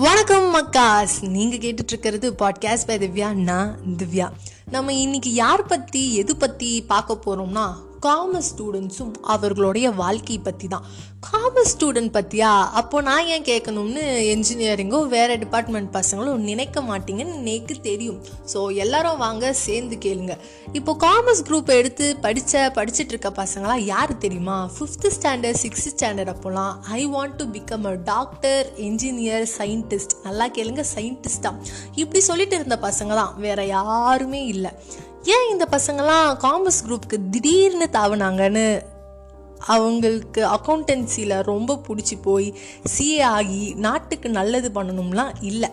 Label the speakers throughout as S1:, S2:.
S1: வணக்கம் மக்காஸ். நீங்கள் கேட்டுட்ருக்கிறது podcast by Divya நான் திவ்யா. நம்ம இன்னைக்கு யார் பற்றி எது பற்றி பார்க்க போகிறோம்னா காமர்ஸ் ஸ்டூடெண்ட்ஸும் அவர்களுடைய வாழ்க்கை பற்றி தான் காமர்ஸ் ஸ்டூடெண்ட் பத்தியா? அப்போ நான் ஏன் கேட்கணும்னு என்ஜினியரிங்கோ வேறு டிபார்ட்மெண்ட் பசங்களும் நினைக்க மாட்டீங்கன்னு நேக்கு தெரியும். ஸோ எல்லாரும் வாங்க சேர்ந்து கேளுங்க. இப்போ காமர்ஸ் குரூப் எடுத்து படித்த படிச்சுட்டு இருக்க பசங்களாம் யார் தெரியுமா? ஃபிஃப்த்து ஸ்டாண்டர்ட் சிக்ஸ்த் ஸ்டாண்டர்ட் அப்போலாம் I want to become a doctor engineer scientist நல்லா கேளுங்க சயின்டிஸ்டாக இப்படி சொல்லிட்டு இருந்த பசங்க தான் வேற யாருமே இல்லை. ஏன் இந்த பசங்களாம் காமர்ஸ் குரூப்புக்கு திடீர்னு தாவுனாங்கன்னு? அவங்களுக்கு அக்கௌண்டன்சியில் ரொம்ப பிடிச்சி போய் சிஏ ஆகி நாட்டுக்கு நல்லது பண்ணணும்லாம் இல்லை.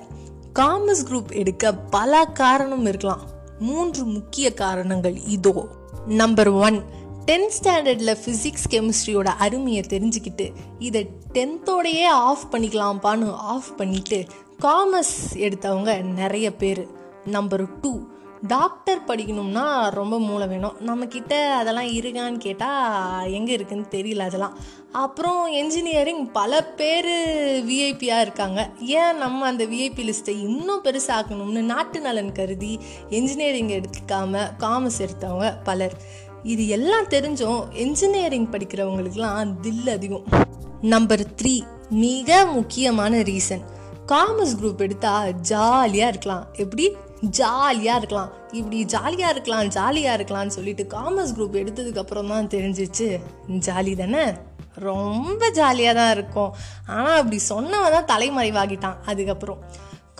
S1: காமர்ஸ் குரூப் எடுக்க பல காரணம் இருக்கலாம். மூன்று முக்கிய காரணங்கள் இதோ. நம்பர் ஒன் டென்த் ஸ்டாண்டர்டில் ஃபிசிக்ஸ் கெமிஸ்ட்ரியோட அருமையை தெரிஞ்சுக்கிட்டு இதை டென்த்தோடையே ஆஃப் பண்ணிக்கலாம்ப்பான்னு ஆஃப் பண்ணிட்டு காமர்ஸ் எடுத்தவங்க நிறைய பேர். நம்பர் டூ டாக்டர் படிக்கணும்னா ரொம்ப மூளை வேணும். நம்மக்கிட்ட அதெல்லாம் இருக்கான்னு கேட்டால் எங்கே இருக்குன்னு தெரியல அதெல்லாம். அப்புறம் என்ஜினியரிங் பல பேர் விஐபியாக இருக்காங்க. ஏன் நம்ம அந்த விஐபி லிஸ்ட்டை இன்னும் பெருசாக்கணும்னு நாட்டு நலன் கருதி என்ஜினியரிங் எடுத்துக்காமல் காமர்ஸ் எடுத்தவங்க பலர். இது எல்லாம் தெரிஞ்சும் என்ஜினியரிங் படிக்கிறவங்களுக்குலாம் தில் அதிகம். நம்பர் த்ரீ மிக முக்கியமான ரீசன் காமர்ஸ் குரூப் எடுத்தால் ஜாலியாக இருக்கலாம். எப்படி? ஜாலியாக இருக்கலாம். இப்படி ஜாலியாக இருக்கலாம் ஜாலியாக இருக்கலாம்னு சொல்லிட்டு காமர்ஸ் குரூப் எடுத்ததுக்கப்புறம் தான் தெரிஞ்சிச்சு. ஜாலி தானே? ரொம்ப ஜாலியாக தான் இருக்கும். ஆனால் அப்படி சொன்னவன் தான் தலைமறைவாகிட்டான். அதுக்கப்புறம்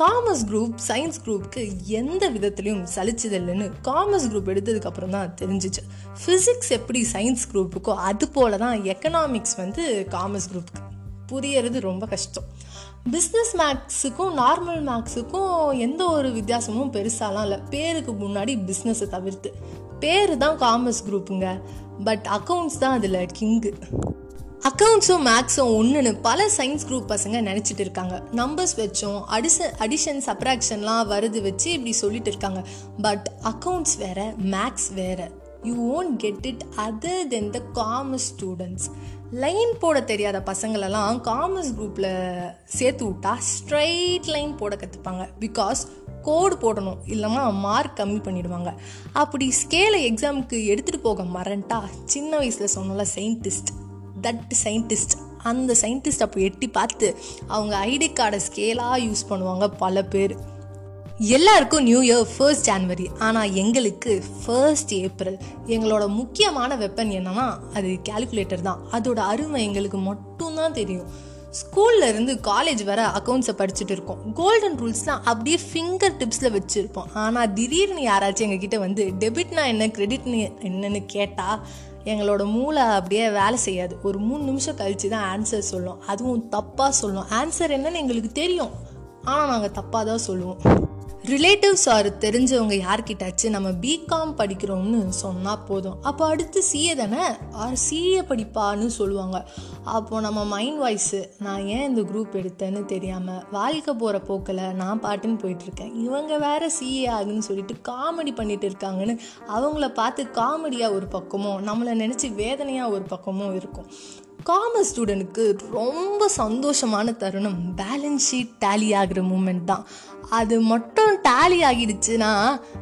S1: காமர்ஸ் குரூப் சயின்ஸ் குரூப்புக்கு எந்த விதத்துலையும் சலிச்சதில்லைன்னு காமர்ஸ் குரூப் எடுத்ததுக்கப்புறம் தான் தெரிஞ்சிச்சு. ஃபிசிக்ஸ் எப்படி சயின்ஸ் குரூப்புக்கோ அது போல தான் எக்கனாமிக்ஸ் வந்து காமர்ஸ் குரூப்புக்கு புரியறது ரொம்ப கஷ்டம். பிஸ்னஸ் மேக்ஸுக்கும் நார்மல் மேக்ஸுக்கும் எந்த ஒரு வித்தியாசமும் பெருசாலாம் இல்லை. பேருக்கு முன்னாடி பிஸ்னஸை தவிர்த்து. பேர் தான் காமர்ஸ் குரூப்புங்க பட் அக்கௌண்ட்ஸ் தான் அதில் கிங்கு அக்கௌண்ட்ஸும் மேக்ஸும் ஒன்றுன்னு பல சயின்ஸ் குரூப் பசங்க நினச்சிட்டு இருக்காங்க. நம்பர்ஸ் வச்சும் அடிஷன் அடிஷன் சப்ராக்ஷன்லாம் வருது வச்சு இப்படி சொல்லிட்டு இருக்காங்க. பட் அக்கௌண்ட்ஸ் வேற மேக்ஸ் வேற. You won't get it other then the commerce students line போட தெரியாத பசங்களெல்லாம் காமர்ஸ் குரூப்பில் சேர்த்து விட்டா ஸ்ட்ரைட் லைன் போட கற்றுப்பாங்க பிகாஸ் கோடு போடணும் இல்லைன்னா மார்க் கம்மி பண்ணிடுவாங்க. அப்படி ஸ்கேலை எக்ஸாமுக்கு எடுத்துகிட்டு போக மரண்டா சின்ன வயசில் சொன்னோம்ல சயின்டிஸ்ட் தட் சயின்டிஸ்ட் அந்த சயின்டிஸ்ட் அப்போ எட்டி பார்த்து அவங்க ஐடி கார்டை ஸ்கேலாக யூஸ் பண்ணுவாங்க பல பேர். எல்லாருக்கும் நியூ இயர் ஃபர்ஸ்ட் ஜான்வரி ஆனால் எங்களுக்கு ஃபர்ஸ்ட் ஏப்ரல் எங்களோட முக்கியமான வெப்பன் என்னன்னா அது கேல்குலேட்டர் தான். அதோட அருமை எங்களுக்கு மட்டும்தான் தெரியும். ஸ்கூல்ல இருந்து காலேஜ் வர அக்கௌண்ட்ஸை படிச்சுட்டு இருக்கோம். கோல்டன் ரூல்ஸ்லாம் அப்படியே ஃபிங்கர் டிப்ஸில் வச்சுருப்போம். ஆனால் திடீர்னு யாராச்சும் எங்ககிட்ட வந்து டெபிட்னா என்ன? கிரெடிட்னு என்னன்னு கேட்டால் எங்களோட மூளை அப்படியே வேலை செய்யாது. ஒரு மூணு நிமிஷம் கழிச்சு தான் ஆன்சர் சொல்லும். அதுவும் தப்பாக சொல்லும். ஆன்சர் என்னன்னு எங்களுக்கு தெரியும். ஆனால் நாங்கள் தப்பாக தான் சொல்லுவோம். ரிலேட்டிவ்ஸ் ஆர் தெரிஞ்சவங்க யார்கிட்டாச்சு நம்ம பிகாம் படிக்கிறோம்னு சொன்னால் போதும். அப்போ அடுத்து சிஏ தானே? ஆர் சிஏ படிப்பான்னு சொல்லுவாங்க. அப்போது நம்ம மைண்ட் வாய்ஸு நான் ஏன் இந்த குரூப் எடுத்தேன்னு தெரியாமல் வாழ்க்கை போகிற போக்கில் நான் பாட்டுன்னு போயிட்டுருக்கேன். இவங்க வேறு சிஏ ஆகுன்னு சொல்லிட்டு காமெடி பண்ணிட்டு இருக்காங்கன்னு அவங்கள பார்த்து காமெடியாக ஒரு பக்கமும் நம்மளை நினச்சி வேதனையாக ஒரு பக்கமும் இருக்கும். காமர்ஸ் ஸ்டூடெண்ட்டுக்கு ரொம்ப சந்தோஷமான தருணம். பேலன்ஸ் ஷீட் டேலி ஆகிற மூமெண்ட் தான். அது மட்டும் டேலி ஆகிடுச்சுன்னா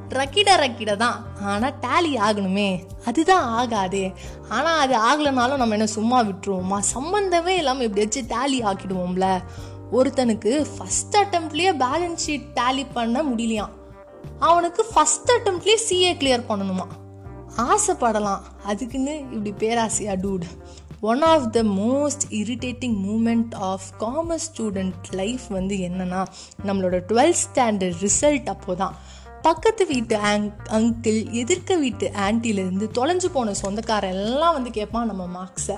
S1: ரக்கிட ரக்கிட தான். ஆனால் டேலி ஆகணுமே. அதுதான் ஆகாதே. ஆனால் அது ஆகலைனாலும் நம்ம என்ன சும்மா விட்டுருவோமா? சம்மந்தமே இல்லாமல் எப்படியாச்சும் டேலி ஆக்கிடுவோம்ல. ஒருத்தனுக்கு ஃபஸ்ட் அட்டம்ப்ட்லேயே பேலன்ஸ் ஷீட் டேலி பண்ண முடியலையாம். அவனுக்கு ஃபஸ்ட் அட்டம்ப்ட்லேயே சிஏ கிளியர் பண்ணணுமா ஆசைப்படலாம். அதுக்குன்னு இப்படி பேராசையா dude one of the most irritating moment of commerce student life வந்து என்னன்னா நம்மளோட டுவெல்த் ஸ்டாண்டர்ட் ரிசல்ட் அப்போ தான் பக்கத்து வீட்டு அங் அங்கிள் எதிர்க்க வீட்டு ஆன்ட்டிலேருந்து தொலைஞ்சு போன சொந்தக்காரன் எல்லாம் வந்து கேட்பான் நம்ம மார்க்ஸை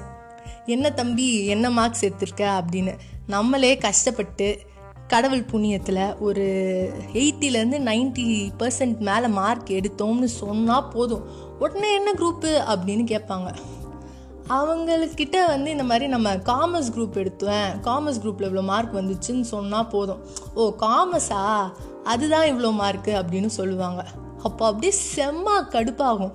S1: என்ன தம்பி என்ன மார்க்ஸ் எடுத்திருக்க? அப்படின்னு. நம்மளே கஷ்டப்பட்டு கடவுள் புண்ணியத்தில் ஒரு எயிட்டிலேருந்து நைன்ட்டி பர்சன்ட் மேலே மார்க் எடுத்தோம்னு சொன்னால் போதும். உடனே என்ன குரூப்பு அப்படின்னு கேட்பாங்க. அவங்கக்கிட்ட வந்து இந்த மாதிரி நம்ம காமர்ஸ் குரூப் எடுத்துவேன் காமர்ஸ் குரூப்பில் இவ்வளோ மார்க் வந்துச்சுன்னு சொன்னால் போதும். ஓ காமர்ஸா அதுதான் இவ்வளோ மார்க்கு அப்படின்னு சொல்லுவாங்க. அப்போ அப்படியே செம்ம கடுப்பாகும்.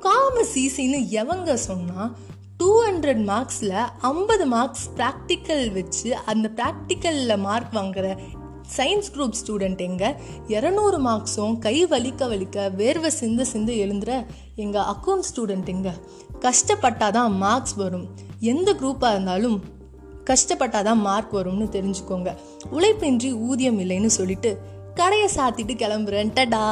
S1: காமர்ஸ் ஈஸின்னு எவங்க சொன்னால் டூ ஹண்ட்ரட் மார்க்ஸில் ஐம்பது மார்க்ஸ் ப்ராக்டிக்கல் வச்சு அந்த ப்ராக்டிக்கலில் மார்க் வாங்குற சயின்ஸ் குரூப் ஸ்டூடெண்ட் எங்கள் இரநூறு மார்க்ஸும் கை வலிக்க வலிக்க வேர்வை சிந்து சிந்து எழுந்துற எங்கள் அக்கௌண்ட் ஸ்டூடெண்ட் கஷ்டப்பட்டால் தான் மார்க்ஸ் வரும். எந்த குரூப்பாக இருந்தாலும் கஷ்டப்பட்டால் தான் மார்க் வரும்னு தெரிஞ்சுக்கோங்க. உழைப்பின்றி ஊதியம் இல்லைன்னு சொல்லிட்டு கடையை சாத்திட்டு கிளம்புறேன் டடா